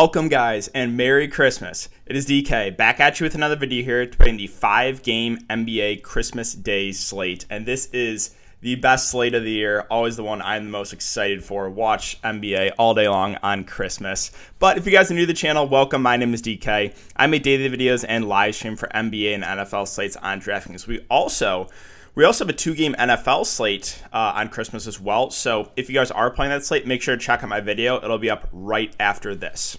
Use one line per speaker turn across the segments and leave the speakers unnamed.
Welcome, guys, and Merry Christmas. It is DK back at you with another video here to bring the five game NBA Christmas Day slate. And this is the best slate of the year, always the one I'm the most excited for. Watch NBA all day long on Christmas. But if you guys are new to the channel, welcome. My name is DK. I make daily videos and live stream for NBA and NFL slates on DraftKings. We also we also have a two game NFL slate uh, on Christmas as well. So if you guys are playing that slate, make sure to check out my video. It'll be up right after this.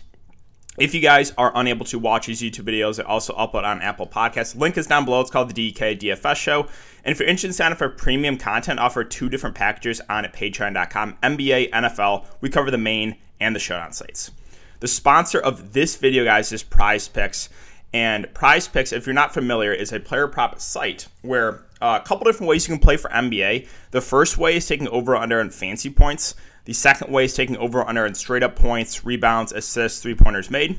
If you guys are unable to watch these YouTube videos, I also upload on Apple Podcasts. Link is down below. It's called the DK DFS Show. And if you're interested in signing up for premium content, offer two different packages on at patreon.com. NBA, NFL, we cover the main and the showdown slates. The sponsor of this video, guys, is Prize Picks. And Prize Picks, if you're not familiar, is a player prop site where uh, a couple different ways you can play for NBA. The first way is taking over under and fancy points. The second way is taking over under and straight up points, rebounds, assists, three pointers made.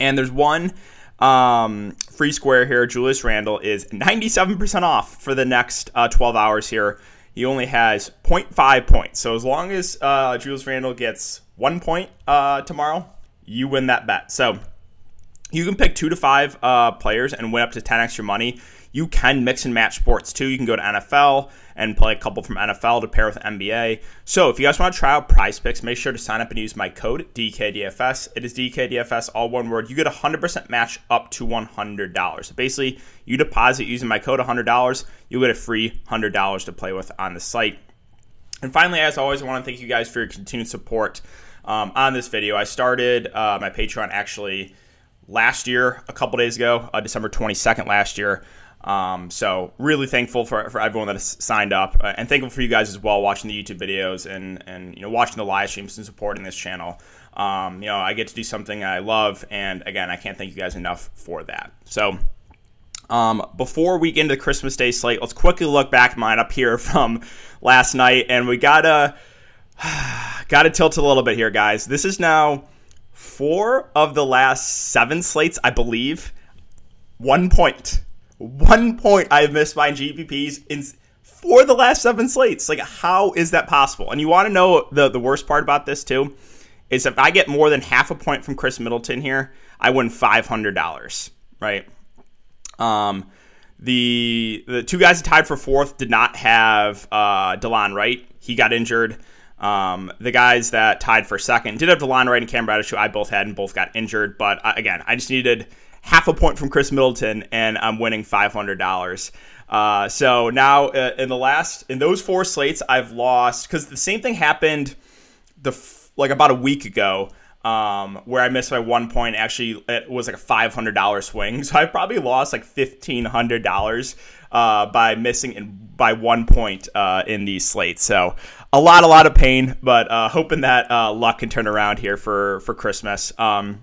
And there's one um, free square here. Julius Randle is 97% off for the next uh, 12 hours here. He only has 0.5 points. So as long as uh, Julius Randle gets one point uh, tomorrow, you win that bet. So you can pick two to five uh, players and win up to 10 extra money. You can mix and match sports too. You can go to NFL and play a couple from NFL to pair with NBA. So if you guys want to try out prize picks, make sure to sign up and use my code DKDFS. It is DKDFS, all one word. You get a 100% match up to $100. So basically, you deposit using my code $100, you get a free $100 to play with on the site. And finally, as always, I want to thank you guys for your continued support um, on this video. I started uh, my Patreon actually last year, a couple days ago, uh, December 22nd last year. Um, so really thankful for, for everyone that has signed up, uh, and thankful for you guys as well watching the YouTube videos and and you know watching the live streams and supporting this channel. Um, you know, I get to do something I love, and again, I can't thank you guys enough for that. So. Um, before we get into the Christmas Day slate, let's quickly look back mine up here from last night, and we gotta gotta tilt a little bit here, guys. This is now four of the last seven slates, I believe. One point one point I've missed my GPPs in for the last seven slates. Like, how is that possible? And you want to know the the worst part about this too is if I get more than half a point from Khris Middleton here, I win five hundred dollars. Right. Um, the the two guys tied for fourth did not have uh, Delon Wright. He got injured. Um, the guys that tied for second did have Delon Wright and Cam Reddish, who I both had, and both got injured. But uh, again, I just needed half a point from Khris Middleton, and I'm winning five hundred dollars. Uh, so now uh, in the last in those four slates, I've lost because the same thing happened the like about a week ago. Um, where I missed by one point. Actually, it was like a five hundred dollar swing, so I probably lost like fifteen hundred dollars uh, by missing in, by one point uh, in these slates. So a lot, a lot of pain, but uh, hoping that uh, luck can turn around here for for Christmas. Um,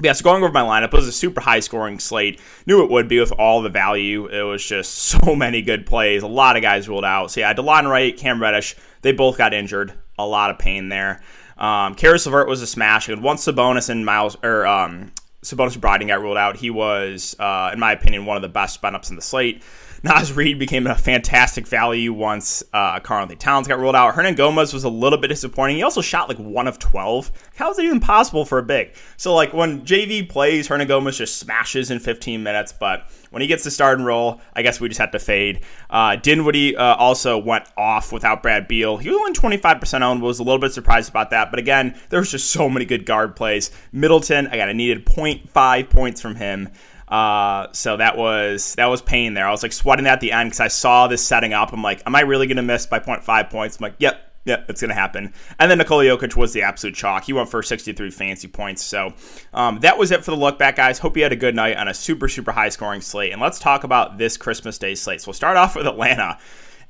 yeah, so going over my lineup, it was a super high scoring slate. Knew it would be with all the value. It was just so many good plays. A lot of guys ruled out. So yeah, Delon Wright, Cam Reddish, they both got injured. A lot of pain there. Um, Caris LeVert was a smash. And once Sabonis and Miles or um, Sabonis Brogdon got ruled out, he was, uh, in my opinion, one of the best spin ups in the slate. Naz Reid became a fantastic value once uh, Karl-Anthony Towns got ruled out. Hernangomez was a little bit disappointing. He also shot like one of 12. How is it even possible for a big? So, like, when JV plays, Hernangomez just smashes in 15 minutes, but when he gets to start and roll, I guess we just have to fade. Uh, Dinwiddie uh, also went off without Brad Beal. He was only 25% owned, was a little bit surprised about that. But again, there was just so many good guard plays. Middleton, again, I needed 0.5 points from him. Uh, so that was that was pain there. I was like sweating at the end because I saw this setting up. I'm like, am I really going to miss by 0.5 points? I'm like, yep, Yep, it's going to happen. And then Nikola Jokic was the absolute chalk. He went for 63 fancy points. So um, that was it for the look back, guys. Hope you had a good night on a super, super high scoring slate. And let's talk about this Christmas Day slate. So we'll start off with Atlanta.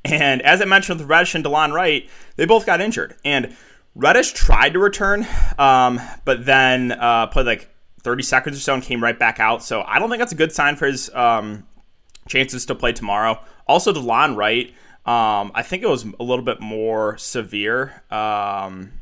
And as I mentioned with Reddish and Delon Wright, they both got injured. And Reddish tried to return, um, but then uh, played like 30 seconds or so and came right back out. So I don't think that's a good sign for his um, chances to play tomorrow. Also, Delon Wright, um, I think it was a little bit more severe. Um,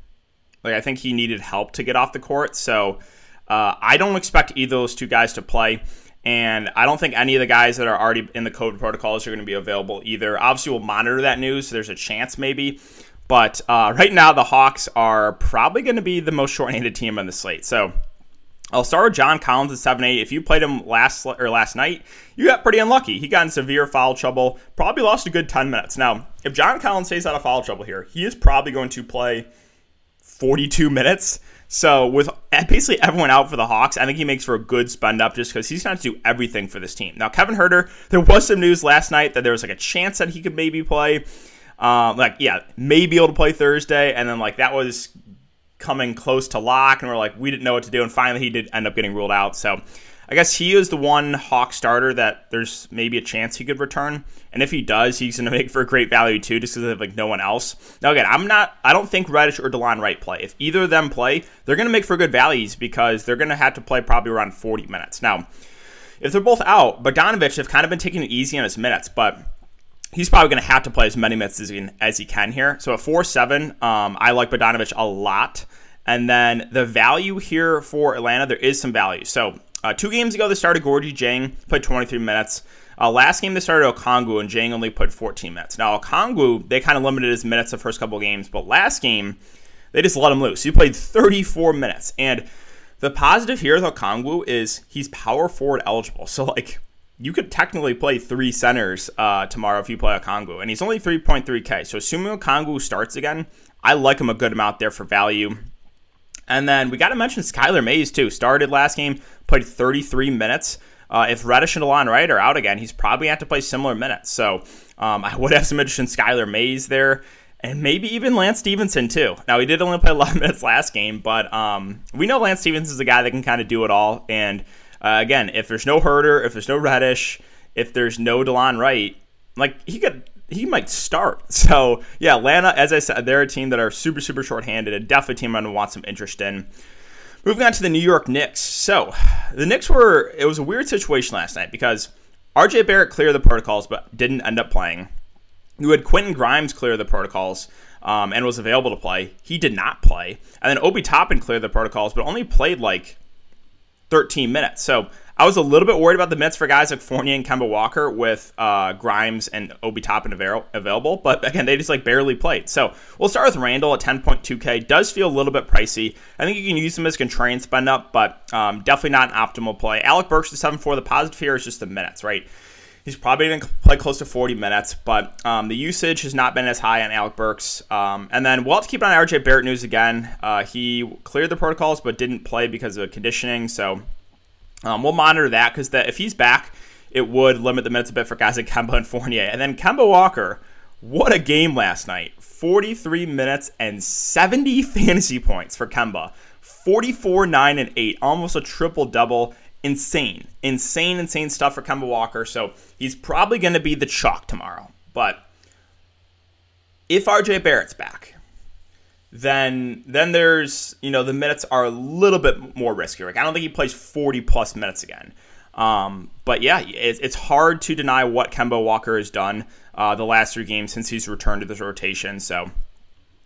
like I think he needed help to get off the court. So uh, I don't expect either of those two guys to play. And I don't think any of the guys that are already in the COVID protocols are going to be available either. Obviously, we'll monitor that news. So there's a chance maybe. But uh, right now, the Hawks are probably going to be the most shorthanded team on the slate. So I'll start with John Collins at 7 8. If you played him last or last night, you got pretty unlucky. He got in severe foul trouble, probably lost a good 10 minutes. Now, if John Collins stays out of foul trouble here, he is probably going to play 42 minutes. So with basically everyone out for the Hawks, I think he makes for a good spend up just because he's going to do everything for this team. Now, Kevin Huerter, there was some news last night that there was like a chance that he could maybe play. Um, like, yeah, maybe able to play Thursday, and then like that was coming close to lock, and we're like, we didn't know what to do, and finally he did end up getting ruled out. So I guess he is the one Hawk starter that there's maybe a chance he could return, and if he does, he's going to make for a great value too, just because of like no one else. Now again, I'm not, I don't think Reddish or Delon Wright play. If either of them play, they're going to make for good values because they're going to have to play probably around 40 minutes. Now, if they're both out, Bogdanovich have kind of been taking it easy on his minutes, but he's probably going to have to play as many minutes as he, can, as he can here. So at 4 7, um, I like Bogdanovich a lot. And then the value here for Atlanta, there is some value. So uh, two games ago, they started Gorgui Dieng, played 23 minutes. Uh, last game, they started Okongwu, and Dieng only played 14 minutes. Now, Okongwu, they kind of limited his minutes the first couple games, but last game, they just let him loose. He played 34 minutes. And the positive here with Okongwu is he's power forward eligible. So, like, you could technically play three centers uh, tomorrow if you play Okongwu, and he's only 3.3K. So assuming Okongwu starts again, I like him a good amount there for value. And then we got to mention Skylar Mays too. Started last game, played 33 minutes. Uh, if Reddish and Delon Wright are out again, he's probably have to play similar minutes. So um, I would have some interest in Skylar Mays there, and maybe even Lance Stephenson too. Now he did only play 11 minutes last game, but um, we know Lance Stephenson is a guy that can kind of do it all. And uh, again, if there's no Huerter, if there's no Reddish, if there's no Delon Wright, like he could he might start. So yeah, Atlanta, as I said, they're a team that are super super shorthanded, and definitely a team I'm gonna want some interest in. Moving on to the New York Knicks. So the Knicks were it was a weird situation last night because RJ Barrett cleared the protocols but didn't end up playing. You had Quentin Grimes clear the protocols um, and was available to play. He did not play, and then Obi Toppin cleared the protocols but only played like 13 minutes. So I was a little bit worried about the minutes for guys like Fournier and Kemba Walker with uh, Grimes and Obi Toppin available, but again, they just like barely played. So we'll start with Randle at 10.2K. Does feel a little bit pricey. I think you can use him as contrarian spend up, but um, definitely not an optimal play. Alec Burks at 7.4. The positive here is just the minutes, right? He's probably going to play close to 40 minutes, but um, the usage has not been as high on Alec Burks. Um, and then we'll have to keep an eye on RJ Barrett news again. Uh, he cleared the protocols but didn't play because of conditioning, so um, we'll monitor that because if he's back, it would limit the minutes a bit for guys like Kemba and Fournier. And then Kemba Walker, what a game last night. 43 minutes and 70 fantasy points for Kemba. 44, 9, and 8. Almost a triple double insane, insane, insane stuff for Kemba Walker. So he's probably going to be the chalk tomorrow. But if RJ Barrett's back, then then there's you know the minutes are a little bit more risky. Like I don't think he plays 40 plus minutes again. Um, but yeah, it's, it's hard to deny what Kemba Walker has done uh, the last three games since he's returned to this rotation. So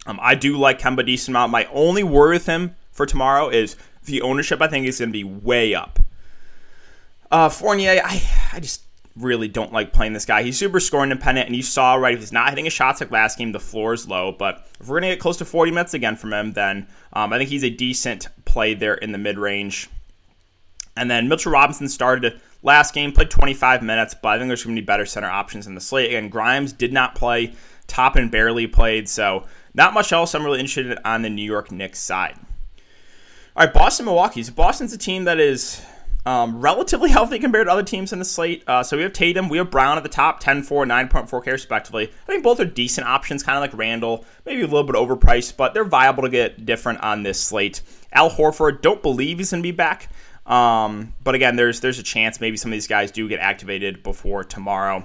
um, I do like Kemba decent amount. My only worry with him for tomorrow is the ownership. I think is going to be way up. Uh, Fournier, I, I just really don't like playing this guy. He's super score independent, and you saw right if he's not hitting his shots like last game, the floor is low. But if we're gonna get close to 40 minutes again from him, then um, I think he's a decent play there in the mid range. And then Mitchell Robinson started last game, played 25 minutes, but I think there's going to be better center options in the slate. Again, Grimes did not play, Toppin barely played, so not much else I'm really interested in on the New York Knicks side. All right, Boston Milwaukee. So Boston's a team that is um, relatively healthy compared to other teams in the slate. Uh, so we have Tatum, we have Brown at the top, 10 4, 9.4K respectively. I think both are decent options, kind of like Randle, maybe a little bit overpriced, but they're viable to get different on this slate. Al Horford, don't believe he's going to be back. Um, but again, there's there's a chance maybe some of these guys do get activated before tomorrow.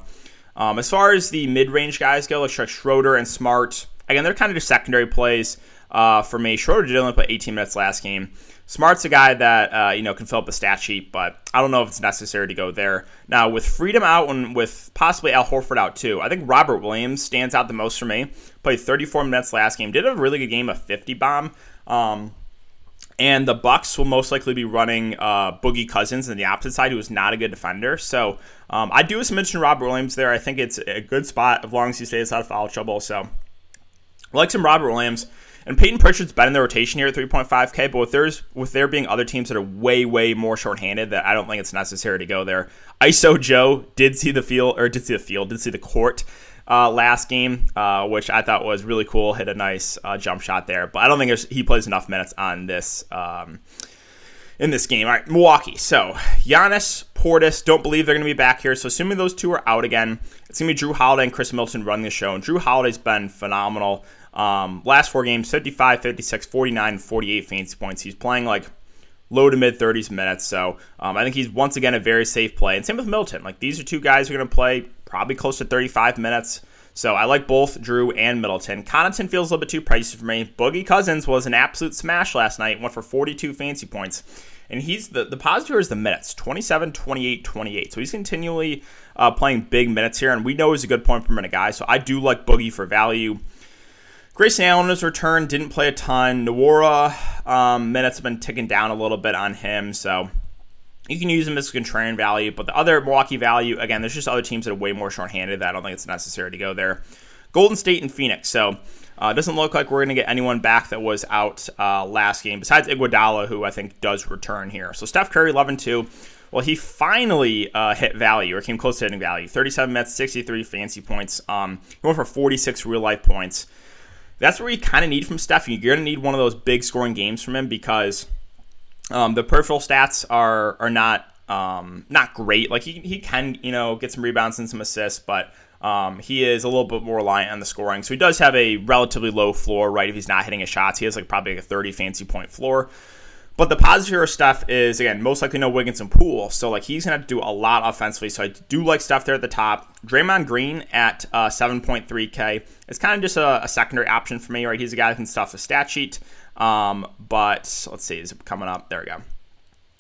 Um, as far as the mid range guys go, like Schroeder and Smart, again, they're kind of just secondary plays uh, for me. Schroeder did only play 18 minutes last game. Smart's a guy that uh, you know can fill up the stat sheet, but I don't know if it's necessary to go there. Now with Freedom out and with possibly Al Horford out too, I think Robert Williams stands out the most for me. Played 34 minutes last game, did a really good game, of 50 bomb. Um, and the Bucks will most likely be running uh, Boogie Cousins on the opposite side, who is not a good defender. So um, I do mention Robert Williams there. I think it's a good spot as long as he stays out of foul trouble. So I like some Robert Williams. And Peyton Pritchard's been in the rotation here at 3.5K, but with there's with there being other teams that are way, way more shorthanded, that I don't think it's necessary to go there. ISO Joe did see the field or did see the field, did see the court uh, last game, uh, which I thought was really cool. Hit a nice uh, jump shot there, but I don't think he plays enough minutes on this um, in this game. All right, Milwaukee. So Giannis, Portis, don't believe they're going to be back here. So assuming those two are out again, it's going to be Jrue Holiday and Khris Middleton running the show. And Jrue Holiday's been phenomenal. Um, last four games 55, 56, 49, 48 fantasy points. He's playing like low to mid 30s minutes. So um, I think he's once again a very safe play. And same with Middleton. Like these are two guys who are going to play probably close to 35 minutes. So I like both Jrue and Middleton. Connaughton feels a little bit too pricey for me. Boogie Cousins was an absolute smash last night, went for 42 fancy points. And he's the, the positive is the minutes 27, 28, 28. So he's continually uh, playing big minutes here, and we know he's a good point per minute guy. So I do like Boogie for value. Grayson Allen has returned, didn't play a ton. Nwora um, minutes have been ticking down a little bit on him, so you can use him as a contrarian value. But the other Milwaukee value, again, there's just other teams that are way more shorthanded that I don't think it's necessary to go there. Golden State and Phoenix. So uh, doesn't look like we're going to get anyone back that was out uh, last game, besides Iguodala, who I think does return here. So Steph Curry, 11 2. Well, he finally uh, hit value or came close to hitting value. 37 minutes, 63 fancy points. Um, he went for 46 real life points that's where you kind of need from Steph. You're going to need one of those big scoring games from him because um, the peripheral stats are are not um, not great. Like he, he can you know get some rebounds and some assists, but um, he is a little bit more reliant on the scoring. So he does have a relatively low floor, right? If he's not hitting his shots, he has like probably like a 30 fancy point floor. But the positive here Steph is again most likely no Wiggins and Poole, so like he's gonna have to do a lot offensively. So I do like Steph there at the top. Draymond Green at uh, 7.3k is kind of just a, a, secondary option for me, right? He's a guy that can stuff the stat sheet. Um, but let's see, is it coming up? There we go.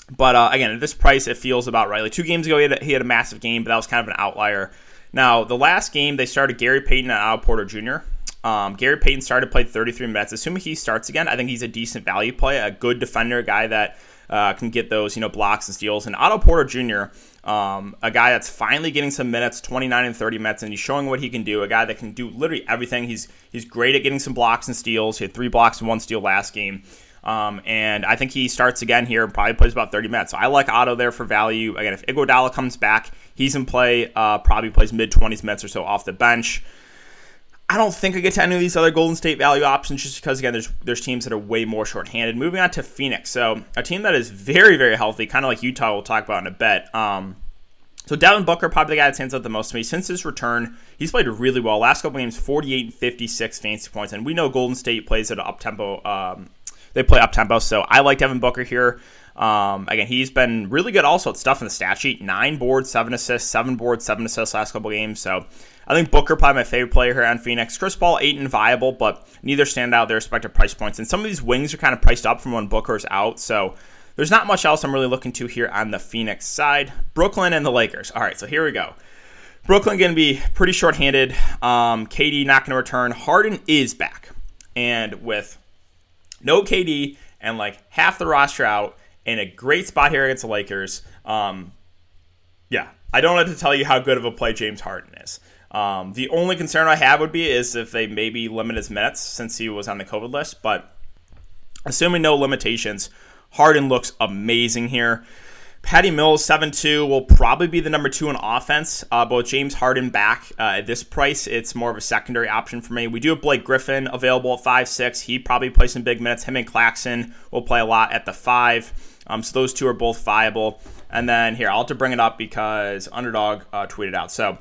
But uh, again, at this price, it feels about right. Like two games ago, he had, a, he had a massive game, but that was kind of an outlier. Now, the last game, they started Gary Payton and Otto Porter Jr. Um, Gary Payton started played 33 minutes. Assuming he starts again, I think he's a decent value play, a good defender, a guy that uh, can get those you know blocks and steals. And Otto Porter Jr., um, a guy that's finally getting some minutes, 29 and 30 minutes, and he's showing what he can do. A guy that can do literally everything. He's he's great at getting some blocks and steals. He had three blocks and one steal last game. Um, and I think he starts again here, probably plays about 30 minutes. So I like Otto there for value. Again, if Iguodala comes back, he's in play, uh, probably plays mid 20s minutes or so off the bench. I don't think I get to any of these other Golden State value options just because again there's there's teams that are way more shorthanded. Moving on to Phoenix, so a team that is very very healthy, kind of like Utah. We'll talk about in a bit. Um, so Devin Booker probably the guy that stands out the most to me since his return. He's played really well. Last couple games, 48 and 56 fantasy points, and we know Golden State plays at up tempo. Um, they play up tempo, so I like Devin Booker here. Um, again, he's been really good also at stuff in the stat sheet. Nine boards, seven assists, seven boards, seven assists last couple games. So I think Booker probably my favorite player here on Phoenix. Chris Paul Ayton viable, but neither stand out their respective price points. And some of these wings are kind of priced up from when Booker's out. So there's not much else I'm really looking to here on the Phoenix side. Brooklyn and the Lakers. All right, so here we go. Brooklyn going to be pretty shorthanded. Um, KD not going to return. Harden is back, and with no KD and like half the roster out, in a great spot here against the Lakers. Um, yeah, I don't have to tell you how good of a play James Harden is. Um, the only concern I have would be is if they maybe limit his minutes since he was on the COVID list. But assuming no limitations, Harden looks amazing here. Patty Mills, 7 2, will probably be the number two in offense. Uh, both James Harden back uh, at this price, it's more of a secondary option for me. We do have Blake Griffin available at 5 6. He probably plays some big minutes. Him and Claxton will play a lot at the 5. Um, so those two are both viable. And then here, I'll have to bring it up because Underdog uh, tweeted out. So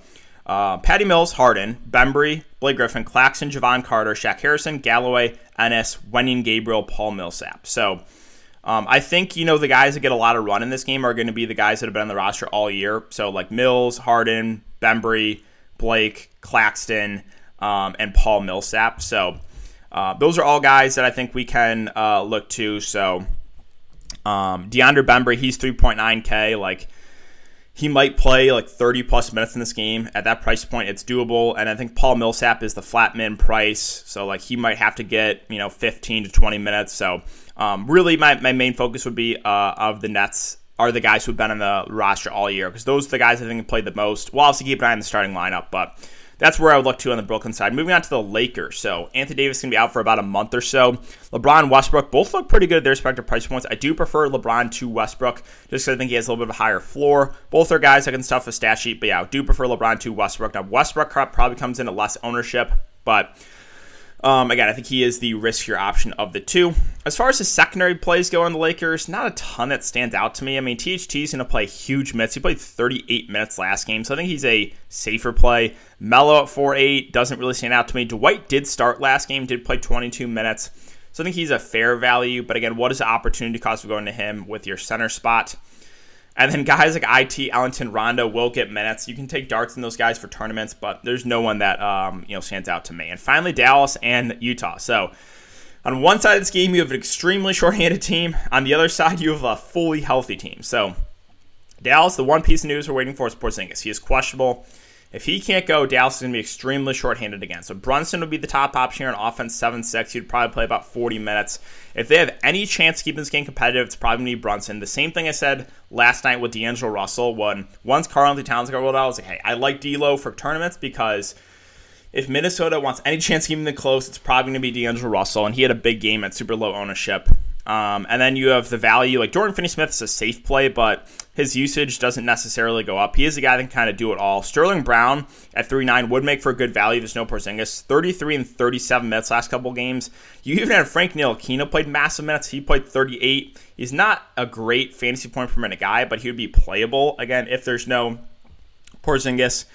uh, Patty Mills, Harden, Bembry, Blake Griffin, Claxton, Jevon Carter, Shaq Harrison, Galloway, Ennis, Wenyen Gabriel, Paul Millsap. So um, I think, you know, the guys that get a lot of run in this game are going to be the guys that have been on the roster all year. So like Mills, Harden, Bembry, Blake, Claxton, um, and Paul Millsap. So uh, those are all guys that I think we can uh, look to. So um, DeAndre Bembry, he's 3.9K. Like, he might play like 30 plus minutes in this game. At that price point, it's doable. And I think Paul Millsap is the flat min price. So, like, he might have to get, you know, 15 to 20 minutes. So, um, really, my, my main focus would be uh, of the Nets are the guys who've been on the roster all year because those are the guys I think played the most. We'll also keep an eye on the starting lineup, but that's where I would look to on the Brooklyn side. Moving on to the Lakers. So Anthony Davis to be out for about a month or so. LeBron Westbrook both look pretty good at their respective price points. I do prefer LeBron to Westbrook just because I think he has a little bit of a higher floor. Both are guys that can stuff a stat sheet, but yeah, I do prefer LeBron to Westbrook. Now, Westbrook probably comes in at less ownership, but um, again, I think he is the riskier option of the two. As far as his secondary plays go on the Lakers, not a ton that stands out to me. I mean, THT is going to play huge minutes. He played 38 minutes last game, so I think he's a safer play. Melo at 4-8 doesn't really stand out to me. Dwight did start last game, did play 22 minutes, so I think he's a fair value. But again, what is the opportunity cost of going to him with your center spot? And then guys like IT, Ellington, Rondo will get minutes. You can take darts in those guys for tournaments, but there's no one that um, you know stands out to me. And finally, Dallas and Utah. So on one side of this game, you have an extremely shorthanded team. On the other side, you have a fully healthy team. So Dallas, the one piece of news we're waiting for is Porzingis. He is questionable. If he can't go, Dallas is going to be extremely shorthanded again. So Brunson would be the top option here on offense, 7 6. He'd probably play about 40 minutes. If they have any chance keeping this game competitive, it's probably going to be Brunson. The same thing I said last night with D'Angelo Russell when once Karl-Anthony Towns got rolled out, I was like, hey, I like D'Lo for tournaments because if Minnesota wants any chance keeping them close, it's probably going to be D'Angelo Russell, and he had a big game at super low ownership. Um, and then you have the value, like Dorian Finney-Smith is a safe play, but his usage doesn't necessarily go up. He is a guy that can kind of do it all. Sterling Brown at 3-9 would make for a good value. There's no Porzingis. 33 and 37 minutes last couple games. You even had Frank Ntilikina played massive minutes. He played 38. He's not a great fantasy point per minute guy, but he would be playable, again, if there's no Porzingis.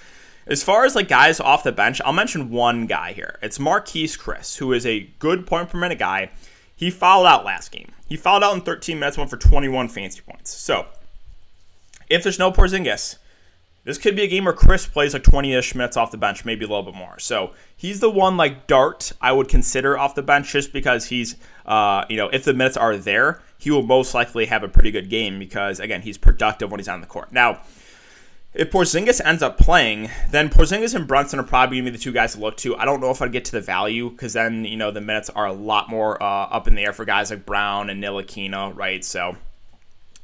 As far as like guys off the bench, I'll mention one guy here. It's Marquese Chriss, who is a good point per minute guy. He fouled out last game. He fouled out in 13 minutes, went for 21 fantasy points. So if there's no Porzingis, this could be a game where Chriss plays like 20-ish minutes off the bench, maybe a little bit more. So he's the one like Dart I would consider off the bench just because he's, uh, you know, if the minutes are there, he will most likely have a pretty good game because again he's productive when he's on the court. Now, if Porzingis ends up playing, then Porzingis and Brunson are probably going to be the two guys to look to. I don't know if I'd get to the value because then you know the minutes are a lot more uh, up in the air for guys like Brown and Ntilikina, right? So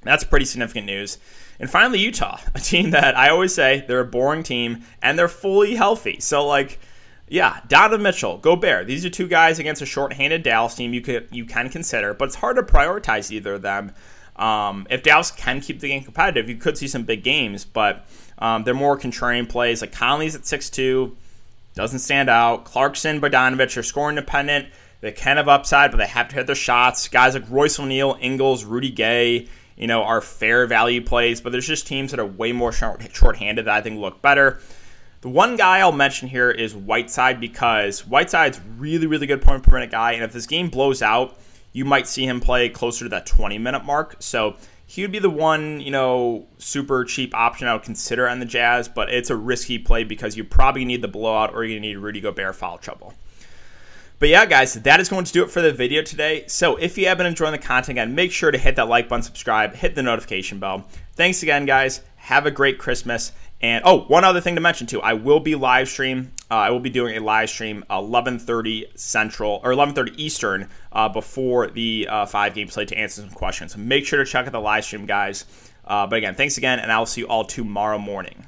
that's pretty significant news. And finally, Utah, a team that I always say they're a boring team and they're fully healthy. So like, yeah, Donovan Mitchell, Gobert. These are two guys against a short-handed Dallas team you could you can consider, but it's hard to prioritize either of them. Um, if Dallas can keep the game competitive, you could see some big games, but um, they're more contrarian plays. Like Conley's at six two, doesn't stand out. Clarkson, Bogdanovich are scoring dependent. They can have upside, but they have to hit their shots. Guys like Royce O'Neale, Ingles, Rudy Gay, you know, are fair value plays, but there's just teams that are way more short, short-handed that I think look better. The one guy I'll mention here is Whiteside because Whiteside's really, really good point per minute guy, and if this game blows out, you might see him play closer to that 20 minute mark. So he would be the one, you know, super cheap option I would consider on the Jazz, but it's a risky play because you probably need the blowout or you need Rudy Gobert foul trouble. But yeah, guys, that is going to do it for the video today. So if you have been enjoying the content, again, make sure to hit that like button, subscribe, hit the notification bell. Thanks again, guys. Have a great Christmas. And oh, one other thing to mention too, I will be live stream. Uh, I will be doing a live stream 11:30 Central or 11:30 Eastern uh, before the uh, five game slate to answer some questions. So make sure to check out the live stream, guys. Uh, but again, thanks again, and I'll see you all tomorrow morning.